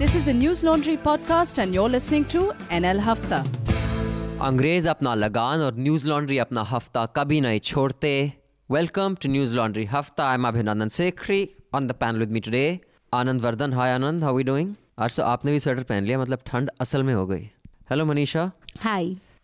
This is a News Laundry podcast, and you're listening to NL Hafta. अंग्रेज़ अपना लगान और न्यूज़ लॉन्ड्री अपना हफ़्ता कभी नहीं छोड़ते वेलकम टू न्यूज़ लॉन्ड्री हफ़्ता I am Abhinandan Sekhri on the panel with me today Anand Vardhan hi Anand how we doing आज तो आपने भी स्वेटर पहन लिया मतलब ठंड असल में हो गई hello Manisha Hi.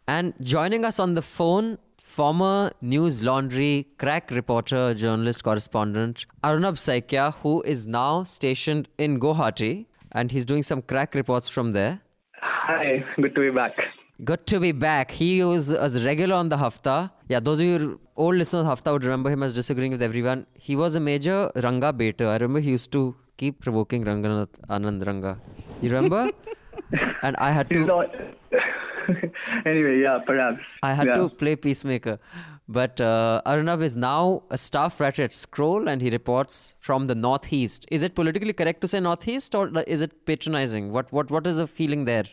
And joining us on the phone, former News Laundry crack reporter, journalist, correspondent Arnab Saikya, who is now stationed in Guwahati, and he's doing some crack reports from there. Hi, good to be back. Good to be back. He was as regular on the Hafta. Yeah, those of you old listeners of Hafta would remember him as disagreeing with everyone. He was a major Ranga baiter. I remember he used to keep provoking Ranganath Anand Ranga. You remember? and I had to. not. anyway, yeah, perhaps. I had yeah. to play peacemaker. But uh, Arnav is now a staff writer at Scroll and he reports from the Northeast. Is it politically correct to say Northeast or is it patronizing? What what what is the feeling there?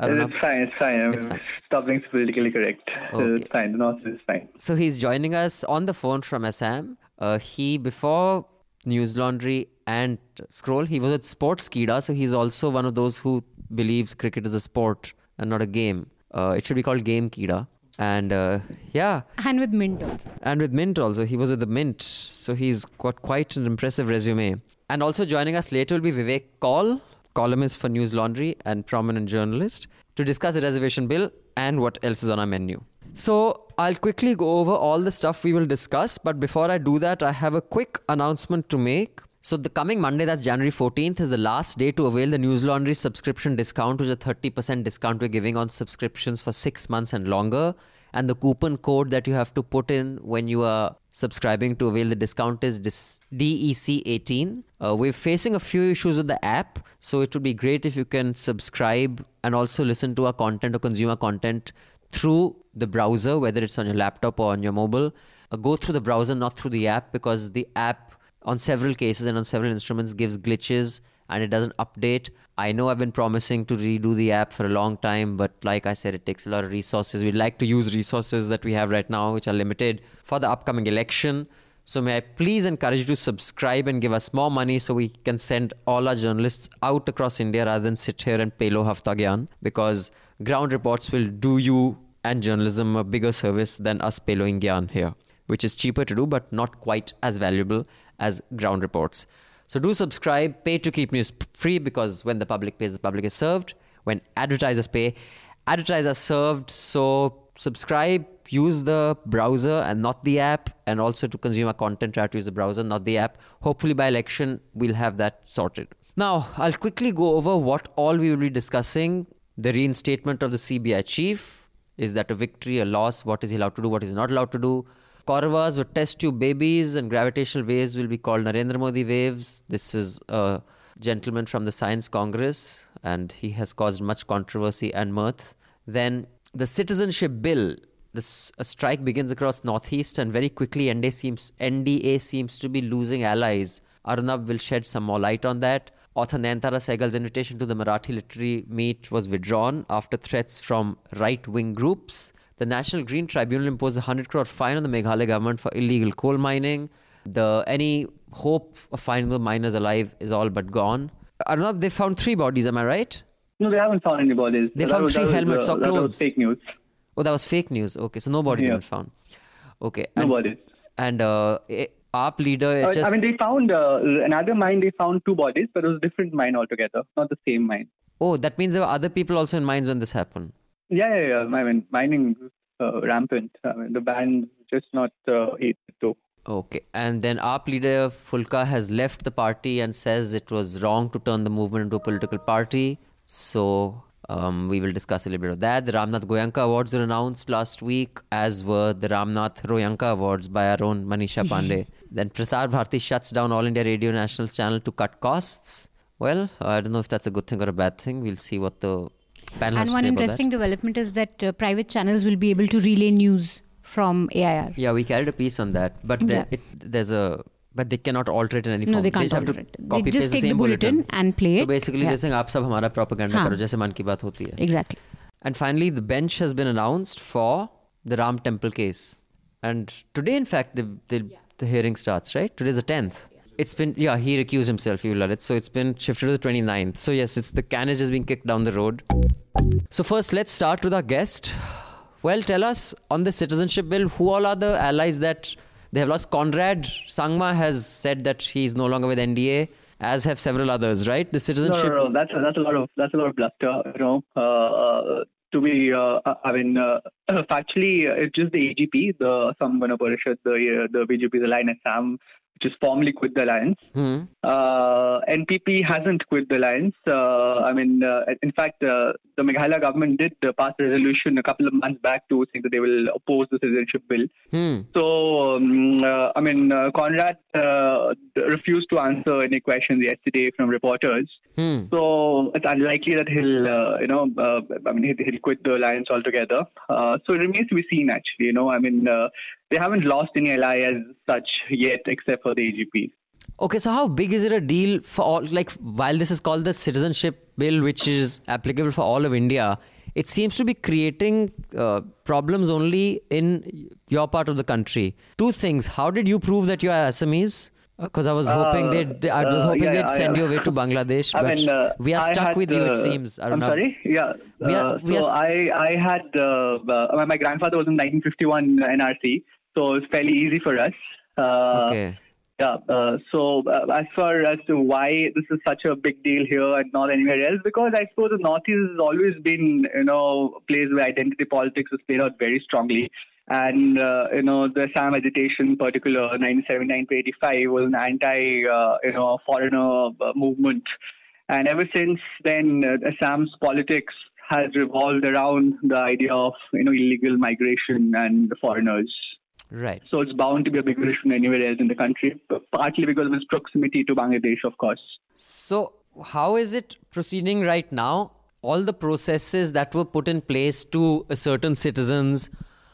Arnav? It's fine, it's fine. It's fine. Stop being politically correct. Okay. It's fine. The North is fine. So he's joining us on the phone from Assam. Uh, he before News Laundry and Scroll, he was at Sportskeeda, so he's also one of those who believes cricket is a sport and not a game. Uh, it should be called Game Kida. And uh, yeah, And with Mint also. and with Mint also. He was with the Mint, so he's got quite an impressive resume. And also joining us later will be Vivek Kaul, columnist for News Laundry and prominent journalist, to discuss the reservation bill and what else is on our menu. So I'll quickly go over all the stuff we will discuss, but before I do that, I have a quick announcement to make. So the coming Monday, that's January 14th, is the last day to avail the News Laundry subscription discount, which is a 30% discount we're giving on subscriptions for six months and longer. And the coupon code that you have to put in when you are subscribing to avail the discount is DEC18. Uh, we're facing a few issues with the app, so it would be great if you can subscribe and also listen to our content or consume our content through the browser, whether it's on your laptop or on your mobile. Uh, go through the browser, not through the app, because the app, on several cases and on several instruments, gives glitches and it doesn't update. I know I've been promising to redo the app for a long time, but like I said, it takes a lot of resources. We'd like to use resources that we have right now, which are limited, for the upcoming election. So may I please encourage you to subscribe and give us more money so we can send all our journalists out across India rather than sit here and pelo hafta gyan because ground reports will do you and journalism a bigger service than us peloing gyan here, which is cheaper to do but not quite as valuable as ground reports. So do subscribe, pay to keep news free because when the public pays, the public is served. When advertisers pay, advertisers are served. So subscribe, use the browser and not the app, and also to consume our content, try to use the browser, not the app. Hopefully by election, we'll have that sorted. Now, I'll quickly go over what all we will be discussing. The reinstatement of the CBI chief. Is that a victory, a loss? What is he allowed to do? What is he not allowed to do? Kauravas were test tube babies, and gravitational waves will be called Narendra Modi waves. This is a gentleman from the Science Congress, and he has caused much controversy and mirth. Then the citizenship bill. This a strike begins across northeast, and very quickly NDA seems NDA seems to be losing allies. Arnav will shed some more light on that. Author Nayantara Sahgal's invitation to the Marathi literary meet was withdrawn after threats from right-wing groups. The National Green Tribunal imposed a 100 crore fine on the Meghalaya government for illegal coal mining. The any hope of finding the miners alive is all but gone. Arnav, they found three bodies. Am I right? No, they haven't found any bodies. They That found was- three was, helmets uh, or that was clothes. fake news. Oh, that was fake news. Okay, so no bodies Yeah. have been found. Okay, No and, bodies. and uh, AAP leader Uh. I mean, they found uh, another mine. They found two bodies, but it was a different mine altogether, not the same mine. oh, that means there were other people also in mines when this happened. Yeah, yeah, yeah. I mean, mining is uh, rampant. I mean, the ban just not uh, though. Okay, and then AAP leader Phoolka has left the party and says it was wrong to turn the movement into a political party. So um, we will discuss a little bit of that. The Ramnath Goenka Awards were announced last week, as were the Ramnath Royanka Awards by our own Manisha Pandey. then Prasar Bharati shuts down All India Radio National's channel to cut costs. Well, I don't know if that's a good thing or a bad thing. We'll see what the panel has And to one say about that. interesting development is that uh, private channels will be able to relay news from AIR. Yeah, we carried a piece on that, but there, Yeah. it, there's a but they cannot alter it in any No, form. they can't just have alter to it. They copy just paste the take the same bulletin and play So it. basically, Yeah. they're saying आप सब हमारा propaganda हाँ. करो जैसे मन की बात होती है. Exactly. And finally, the bench has been announced for the Ram Temple case. And today, in fact, the, the, the hearing starts, right? Today's the 10th. It's been yeah he recused himself. You Lalit. So it's been shifted to the 29th. So yes, it's the can is just being kicked down the road. So first, let's start with our guest. Well, tell us on the citizenship bill, who all are the allies that they have lost? Conrad Sangma has said that he's no longer with NDA, as have several others, right? The citizenship. No, no, no. That's that's a lot of that's a lot of bluster. You know, uh, to be, uh, I mean, uh, factually, it's just the AGP, the Asom Gana Parishad, the uh, the BJP's alliance, Sam, which is formally quit the alliance. Hmm. Uh, NPP hasn't quit the alliance. Uh, I mean, uh, in fact, uh, the Meghalaya government did uh, pass a resolution a couple of months back to saying that they will oppose the citizenship bill. Hmm. So, um, uh, I mean, uh, Conrad uh, refused to answer any questions yesterday from reporters. Hmm. So it's unlikely that he'll, uh, you know, uh, I mean, he'll, he'll quit the alliance altogether. Uh, so it remains to be seen, actually. You know, I mean, uh, they haven't lost any ally as such yet, except for the AGP. Okay, so how big is it a deal for all? Like, while this is called the citizenship bill, which is applicable for all of India, it seems to be creating uh, problems only in your part of the country. Two things: How did you prove that you are Assamese? Because I was hoping Uh, they'd, they, I was uh, hoping yeah, they'd I, send uh, you away to Bangladesh, I but mean, uh, we are stuck had, with you. It uh, seems. I don't I'm know. sorry. Yeah. We are- uh, we so are- I I had uh, uh, my grandfather was in 1951 NRC, so it's fairly easy for us. Uh, okay. Yeah. Uh, so uh, as far as to why this is such a big deal here and not anywhere else, because I suppose the Northeast has always been, you know, a place where identity politics is played out very strongly. And, uh, you know, the Assam agitation in particular, 1979 to 85, was an anti, uh, you know, foreigner uh, movement. And ever since then, uh, Assam's politics has revolved around the idea of, you know, illegal migration and foreigners. Right. So it's bound to be a bigger issue than anywhere else in the country, partly because of its proximity to Bangladesh, of course. So, how is it proceeding right now? All the processes that were put in place to certain citizens,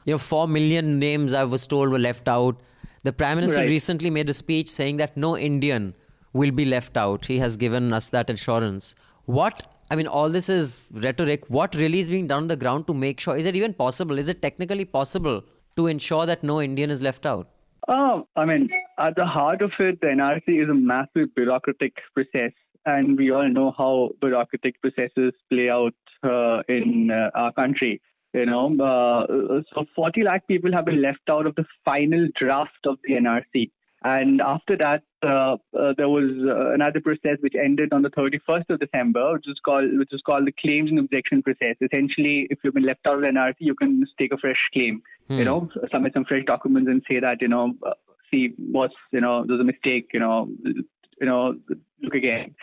you know, 4 million names I was told were left out. The Prime Minister Right. recently made a speech saying that no Indian will be left out. He has given us that assurance. What, I mean, all this is rhetoric. What really is being done on the ground to make sure? Is it even possible? Is it technically possible to ensure that no Indian is left out? Oh, I mean, at the heart of it, the NRC is a massive bureaucratic process, and we all know how bureaucratic processes play out uh, in uh, our country. You know, uh, so 40 lakh people have been left out of the final draft of the NRC. And after that, uh, uh, there was uh, another process which ended on the 31st of December, which is called which is called the claims and objection process. Essentially, if you've been left out of the NRC, you can stake a fresh claim. You know, submit some fresh documents and say that you know, uh, see what's you know, there's a mistake. You know, you know, look again.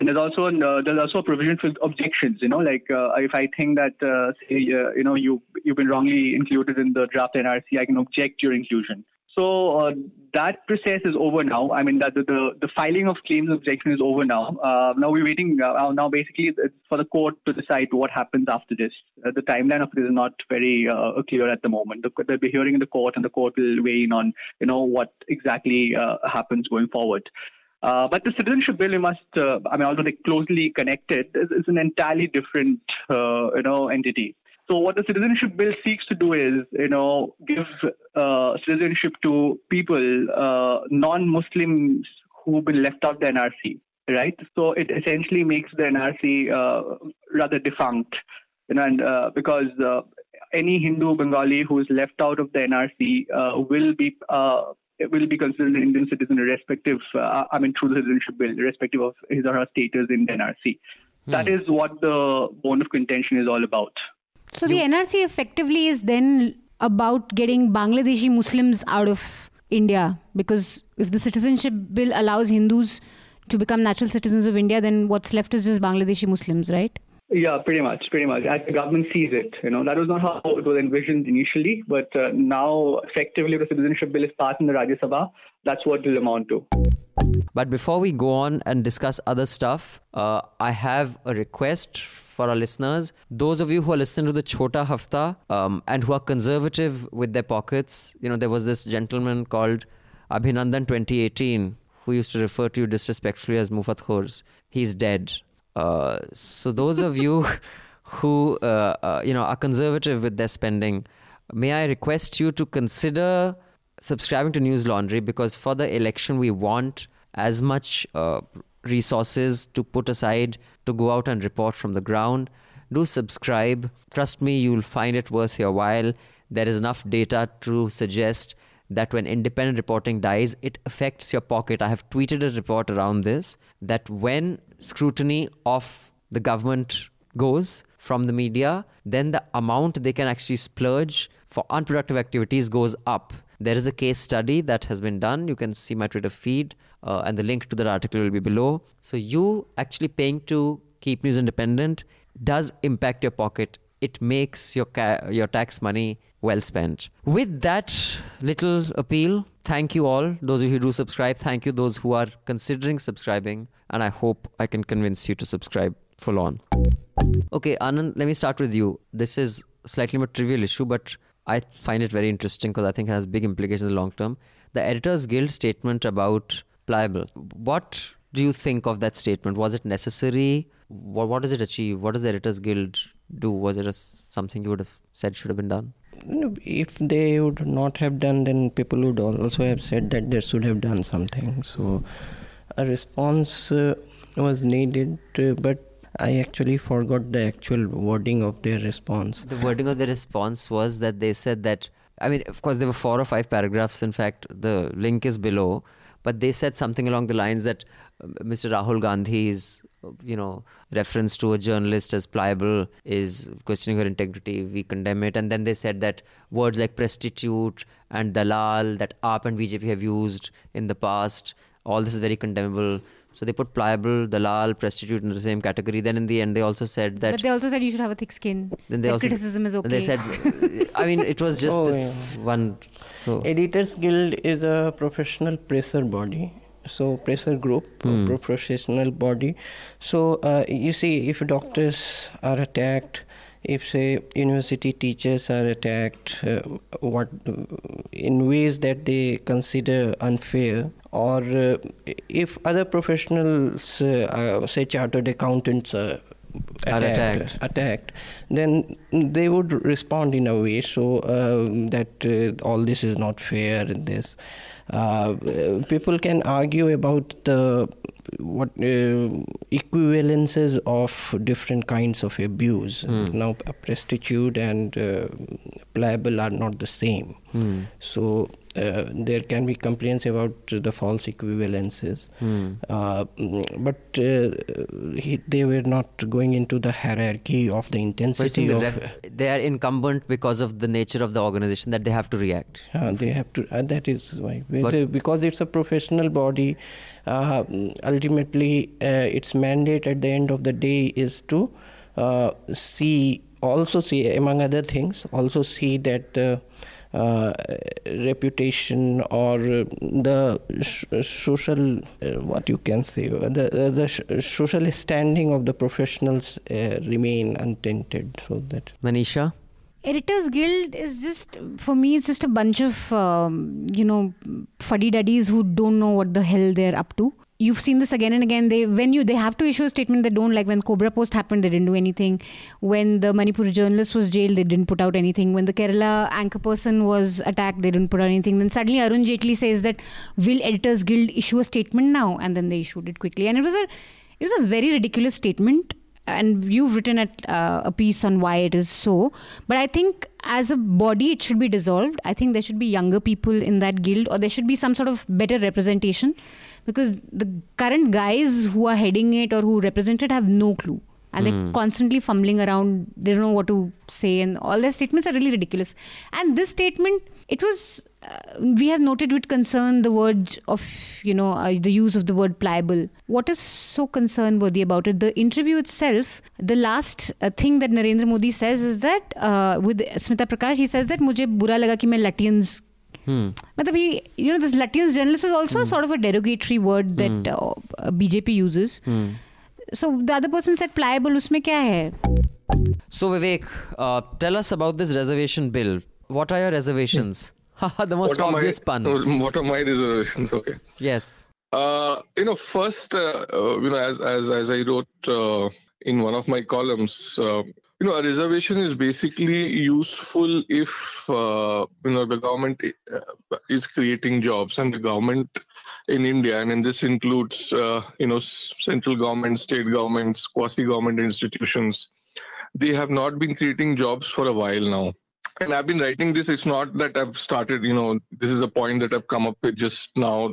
And there's also uh, there's also a provision for objections. You know, like uh, if I think that uh, say uh, you know you you've been wrongly included in the draft NRC, I can object your inclusion. So uh, that process is over now. I mean, that the, the, the filing of claims objection is over now. Uh, now we're waiting. Uh, now basically for the court to decide what happens after this. Uh, the timeline of it is not very uh, clear at the moment. The, there'll be hearing in the court, and the court will weigh in on you know what exactly uh, happens going forward. Uh, but the citizenship bill, we must, uh, I mean, although they're closely connected, is, is an entirely different, uh, you know, entity. So what the citizenship bill seeks to do is, you know, give uh, citizenship to people, uh, non-Muslims who've been left out the NRC, right? So it essentially makes the NRC uh, rather defunct, you know, and uh, because uh, any Hindu Bengali who is left out of the NRC uh, will be uh, will be considered an Indian citizen, irrespective. Uh, I mean, through the citizenship bill, irrespective of his or her status in the NRC. That is what the bone of contention is all about. So the NRC effectively is then about getting Bangladeshi Muslims out of India because if the citizenship bill allows Hindus to become natural citizens of India, then what's left is just Bangladeshi Muslims, right? Yeah, pretty much, pretty much. As the government sees it, you know, that was not how it was envisioned initially, but uh, now effectively the citizenship bill is passed in the Rajya Sabha. That's what it will amount to. But before we go on and discuss other stuff, uh, I have a request for our listeners. Those of you who are listening to the Chota Hafta um, and who are conservative with their pockets, you know, there was this gentleman called Abhinandan 2018 who used to refer to you disrespectfully as Mufat Khors. He's dead. Uh, so those of you who uh, uh, you know are conservative with their spending, may I request you to consider subscribing to News Laundry because for the election we want as much uh, resources to put aside to go out and report from the ground. Do subscribe. Trust me, you'll find it worth your while. There is enough data to suggest that when independent reporting dies, it affects your pocket. I have tweeted a report around this that when scrutiny of the government goes from the media, then the amount they can actually splurge for unproductive activities goes up. There is a case study that has been done. You can see my Twitter feed, uh, and the link to that article will be below. So, you actually paying to keep news independent does impact your pocket. It makes your ca- your tax money well spent. With that little appeal, thank you all, those of you who do subscribe. Thank you, those who are considering subscribing. And I hope I can convince you to subscribe full on. Okay, Anand, let me start with you. This is slightly more trivial issue, but I find it very interesting because I think it has big implications long term. The Editors Guild statement about Pliable. What do you think of that statement? Was it necessary? What, what does it achieve? What does the Editors Guild do? Was it a, something you would have said should have been done? if they would not have done then people would also have said that they should have done something so a response uh, was needed uh, but I actually forgot the actual wording of their response. The wording of the response was that they said that, I mean, of course, there were four or five paragraphs. In fact, the link is below. But they said something along the lines that uh, Mr. Rahul Gandhi's, you know, reference to a journalist as pliable is questioning her integrity. We condemn it. And then they said that words like prostitute and dalal that AAP and BJP have used in the past, all this is very condemnable. So they put pliable, dalal, prostitute in the same category. Then in the end, they also said that. But they also said you should have a thick skin. Then they that also criticism is okay. They said, I mean, it was just Oh, this yeah. one. So Editors Guild is a professional presser body. So presser group, a Hmm. professional body. So uh, you see, if doctors are attacked, if say university teachers are attacked, uh, what in ways that they consider unfair, or uh, if other professionals, uh, uh, say chartered accountants, uh, Are attacked, attacked. attacked, then they would respond in a way so um, that uh, all this is not fair and this. Uh, people can argue about the what uh, equivalences of different kinds of abuse. Hmm. Now, a prostitute and uh, pliable are not the same. Hmm. So uh, there can be complaints about the false equivalences, Hmm. uh, mm, but uh, he, they were not going into the hierarchy of the intensity the of. ref- they are incumbent because of the nature of the organization that they have to react. Uh, they have to. Uh, that is why But- because it's a professional body. Uh, ultimately, uh, its mandate at the end of the day is to uh, see, also see, among other things, also see that uh, reputation or uh, the sh- social, uh, what you can say, uh, the uh, the sh- social standing of the professionals uh, remain untainted. So that. Manisha? Editors Guild is just, for me, it's just a bunch of, um, you know, fuddy duddies who don't know what the hell they're up to. You've seen this again and again. They when you they have to issue a statement they don't like. When Cobrapost happened, they didn't do anything. When the Manipur journalist was jailed, they didn't put out anything. When the Kerala anchor person was attacked, they didn't put out anything. Then suddenly Arun Jaitley says that will Editors Guild issue a statement now? And then they issued it quickly. And it was a it was a very ridiculous statement and you've written uh, a piece on why it is so. But I think as a body, it should be dissolved. I think there should be younger people in that guild, or there should be some sort of better representation, because the current guys who are heading it or who represent it have no clue. And they're constantly fumbling around. They don't know what to say, and all their statements are really ridiculous. And this statement, it was uh, we have noted with concern the word of you know uh, the use of the word pliable what is so concern worthy about it the interview itself the last uh, thing that narendra modi says is that uh, with smita prakash he says that mujhe bura laga ki main Lutyens Hmm. Matlab you know, this Lutyens journalist is also hmm. sort of a derogatory word that hmm. uh, uh, BJP uses. Hmm. So the other person said pliable. Usme kya it? So Vivek, uh, tell us about this reservation bill. What are your reservations? the most obvious pun. What are my reservations? Okay. Yes. You know, first, you know, as as as I wrote in one of my columns, you know, a reservation is basically useful if uh, you know the government uh, is creating jobs, and the government in India, and, this includes uh, you know central government, state governments, quasi-government institutions, they have not been creating jobs for a while now and I've been writing this. It's not that I've started, you know, this is a point that I've come up with just now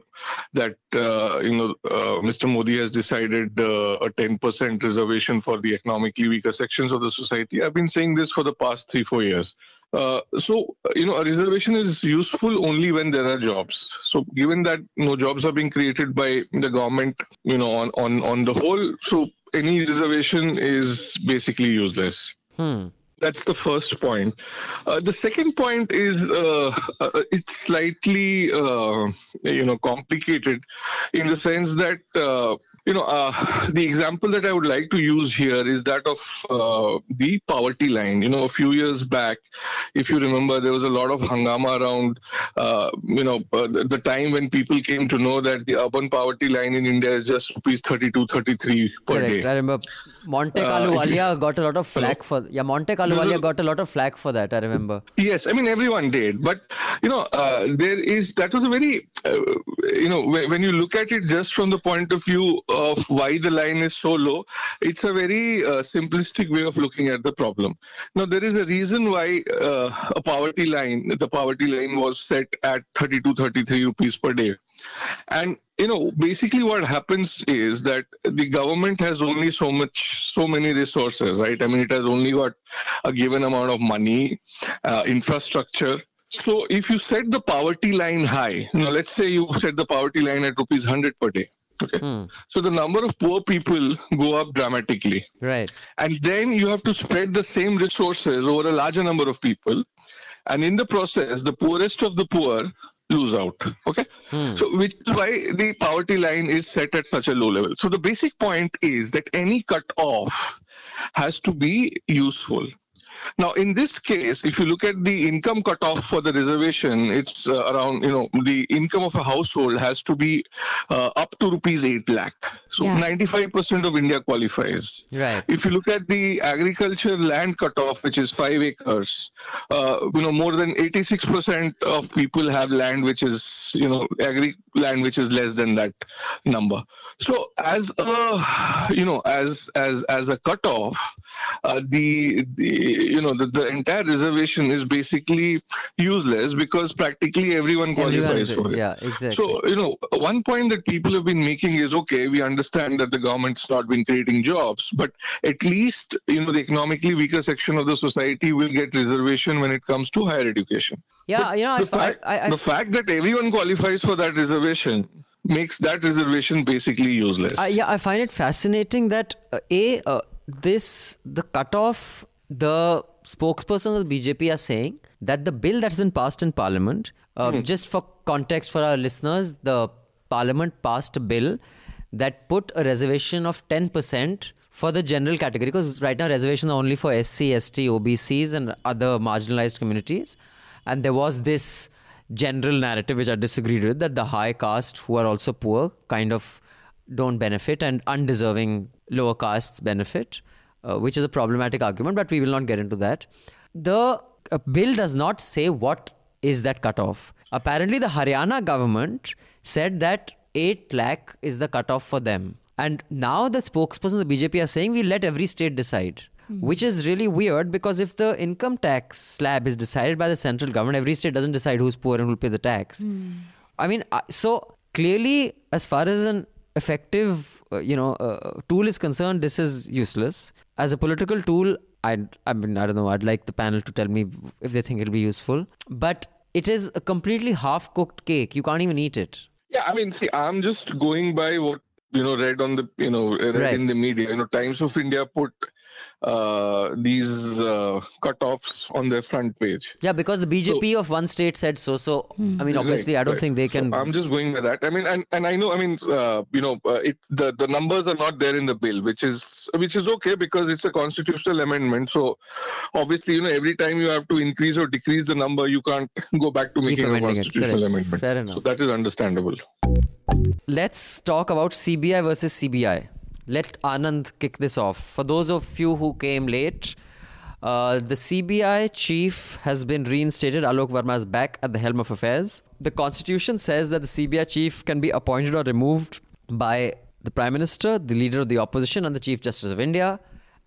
that, uh, you know, uh, Mr. Modi has decided uh, a 10% reservation for the economically weaker sections of the society. I've been saying this for the past three, four years. Uh, so, you know, a reservation is useful only when there are jobs. So, given that no jobs are being created by the government, you know, on, on, on the whole, so any reservation is basically useless. Hmm. That's the first point. Uh, the second point is uh, uh, it's slightly uh, you know complicated in the sense that uh, you know, uh, the example that I would like to use here is that of uh, the poverty line. You know, a few years back, if you remember, there was a lot of hangama around, uh, you know, uh, the, the, time when people came to know that the urban poverty line in India is just rupees 32, 33 per Correct. day. I remember Monte Carlo uh, got a lot of flack for, yeah, Monte Carlo got a lot of flack for that, I remember. Yes, I mean, everyone did. But, you know, uh, there is, that was a very, you know, when, when you look at it just from the point of view of why the line is so low, it's a very uh, simplistic way of looking at the problem. Now, there is a reason why uh, a poverty line, the poverty line was set at 32, 33 rupees per day. And you know, basically what happens is that the government has only so much, so many resources, right? I mean, it has only got a given amount of money, uh, infrastructure, so if you set the poverty line high, know, let's say you set the poverty line at rupees 100 per day, Okay. Hmm. So the number of poor people go up dramatically. Right. And then you have to spread the same resources over a larger number of people. And in the process, the poorest of the poor lose out. Okay. Hmm. So which is why the poverty line is set at such a low level. So the basic point is that any cut off has to be useful. Now, in this case, if you look at the income cutoff for the reservation, it's uh, around, you know, the income of a household has to be uh, up to rupees 8 lakh. So yeah. 95% of India qualifies. Right. If you look at the agriculture land cutoff, which is 5 acres, uh, you know, more than 86% of people have land which is, you know, agri land which is less than that number. So as a, you know, as as as a cutoff, uh, the, the you know the, the entire reservation is basically useless because practically everyone qualifies everyone, for it. Yeah, exactly. So you know one point that people have been making is okay, we understand that the government's not been creating jobs, but at least you know the economically weaker section of the society will get reservation when it comes to higher education. Yeah, but you know, the, I, fact, I, I, the fact that everyone qualifies for that reservation makes that reservation basically useless. Uh, yeah, I find it fascinating that uh, a uh, this the cutoff the spokesperson of the BJP are saying that the bill that's been passed in Parliament, uh, hmm. just for context for our listeners, the Parliament passed a bill that put a reservation of 10% for the general category because right now reservations are only for SC, ST, OBCs, and other marginalized communities. And there was this general narrative which I disagreed with that the high caste who are also poor kind of don't benefit and undeserving lower castes benefit uh, which is a problematic argument, but we will not get into that. The uh, bill does not say what is that cutoff. Apparently, the Haryana government said that 8 lakh is the cutoff for them. And now the spokesperson of the BJP are saying we let every state decide. Mm-hmm. Which is really weird because if the income tax slab is decided by the central government, every state doesn't decide who's poor and who'll pay the tax. Mm. I mean, uh, so clearly, as far as an effective uh, you know uh, tool is concerned this is useless. As a political tool I, I mean i don't know i'd like the panel to tell me if they think it'll be useful. But it is a completely half cooked cake. You can't even eat it. Yeah i mean see i'm just going by what you know read on the you know read right. in the media. You know times of india put uh, these uh, cutoffs on their front page. Yeah, because the BJP so, of one state said so. So I mean, obviously, right, I don't right. think they can. So I'm just going with that. I mean, and, and I know. I mean, uh, you know, uh, it the the numbers are not there in the bill, which is which is okay because it's a constitutional amendment. So obviously, you know, every time you have to increase or decrease the number, you can't go back to making a constitutional amendment. Fair enough. So that is understandable. Let's talk about CBI versus CBI let Anand kick this off. For those of you who came late, Uh, the CBI chief has been reinstated. Alok Verma is back at the helm of affairs. The constitution says that the CBI chief can be appointed or removed by the prime minister, the leader of the opposition, and the chief justice of India.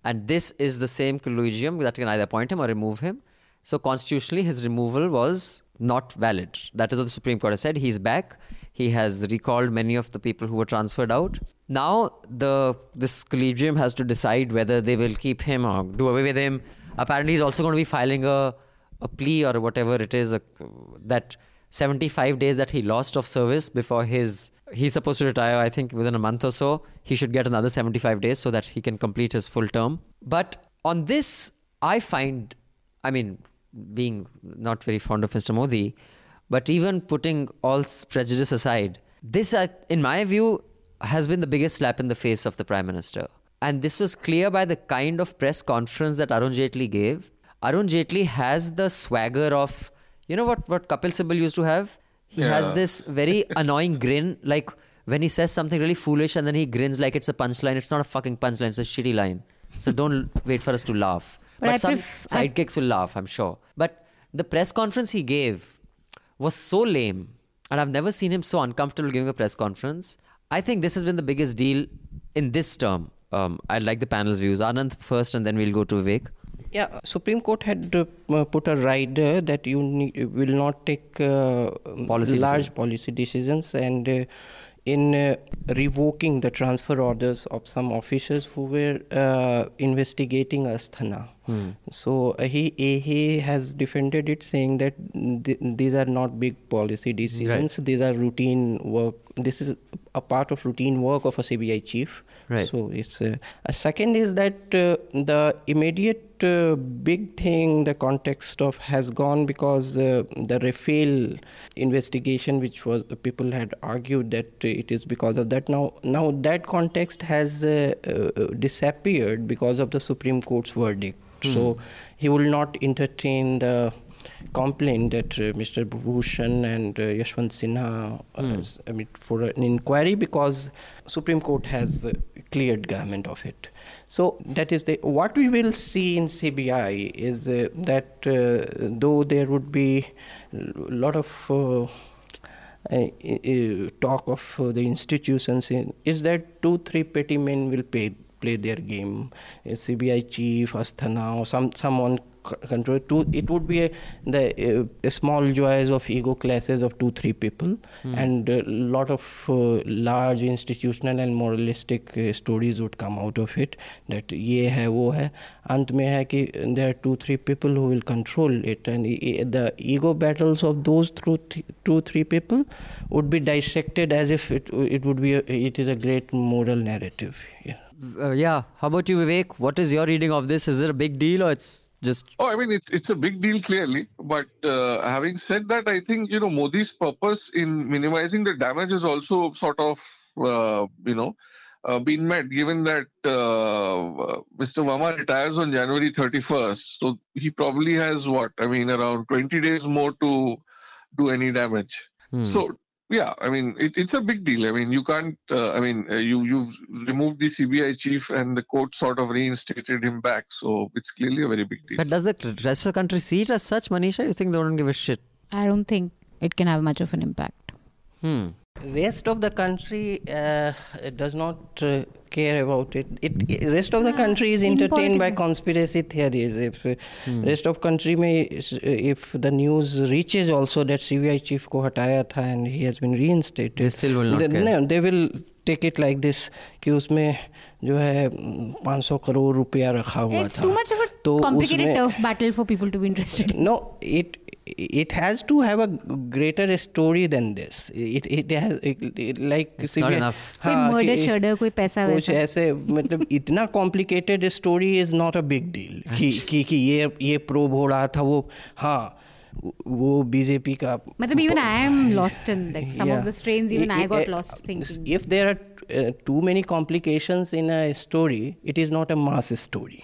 And this is the same collegium that can either appoint him or remove him. So constitutionally, his removal was not valid. That is what the Supreme Court has said. He's back. He has recalled many of the people who were transferred out. Now the this collegium has to decide whether they will keep him or do away with him. Apparently, he's also going to be filing a a plea or whatever it is a, that 75 days that he lost of service before his he's supposed to retire i think within a month or so he should get another 75 days so that he can complete his full term but on this i find i mean being not very fond of mr modi but even putting all prejudice aside this in my view has been the biggest slap in the face of the prime minister and this was clear by the kind of press conference that arun jaitley gave arun jaitley has the swagger of you know what what kapil sibal used to have he yeah. has this very annoying grin, like when he says something really foolish and then he grins like it's a punchline. It's not a fucking punchline, it's a shitty line. So don't wait for us to laugh. But, but some pref- sidekicks I... will laugh, I'm sure. But the press conference he gave was so lame, and I've never seen him so uncomfortable giving a press conference. I think this has been the biggest deal in this term. Um, I'd like the panel's views. Anand first, and then we'll go to Vivek. Yeah, Supreme Court had uh, put a rider that you need, will not take uh, policy large decision. policy decisions and. Uh, in uh, revoking the transfer orders of some officials who were uh, investigating Asthana. Hmm. So uh, he he has defended it, saying that th- these are not big policy decisions; right. these are routine work. This is a part of routine work of a CBI chief. Right. So it's uh, a second is that uh, the immediate uh, big thing the context of has gone because uh, the Rafale investigation, which was people had argued that it is because of that. Now, now that context has uh, disappeared because of the Supreme Court's verdict. Hmm. So he will not entertain the complaint that uh, Mr. Bhushan and uh, Yashwant Sinha, mm. I mean, for an inquiry because Supreme Court has uh, cleared government of it. So that is the what we will see in CBI is uh, that uh, though there would be a lot of uh, talk of the institutions in, is that two three petty men will pay play their game. A CBI chief, Asthana, or some someone control to it would be a, the uh, small joys of ego classes of two three people. Mm. and a lot of uh, large institutional and moralistic uh, stories would come out of it that ye hai wo hai. Ant mein hai ki there are two three people who will control it. And the ego battles of those two, two three people would be dissected as if it it would be a, it is a great moral narrative. Yeah uh, yeah how about you vivek what is your reading of this is it a big deal or it's just oh i mean it's it's a big deal clearly but uh, having said that i think you know modi's purpose in minimizing the damage is also sort of uh, you know uh, been met given that uh, Mr. Verma retires on January 31st. So he probably has what? I mean, around 20 days more to do any damage. Hmm. So yeah, I mean, it, it's a big deal. I mean, you can't. Uh, I mean, uh, you you've removed the CBI chief, and the court sort of reinstated him back. So it's clearly a very big deal. But does the rest of the country see it as such, Manisha? You think they don't give a shit? I don't think it can have much of an impact. Hmm. Rest of the country uh, does not uh, care about it. It rest of the country is entertained by conspiracy theories. If hmm. rest of country may, if the news reaches also that CBI chief ko hataya tha and he has been reinstated, they still will not they, care. No, they will take it like this कि उसमें जो है 500 करोड़ रुपया रखा हुआ था. It's too much of a तो complicated tough battle for people to be interested. No, it it has to have a greater story than this it it has it, it, like it's not enough कोई murder shudder कोई पैसा कुछ ऐसे मतलब इतना complicated story is not a big deal कि कि कि ये ये प्रोब हो रहा था वो हाँ वो बीजेपी का मतलब even I am lost in like some yeah. of the strains even I got lost thinking if there are uh, too many complications in a story it is not a mass story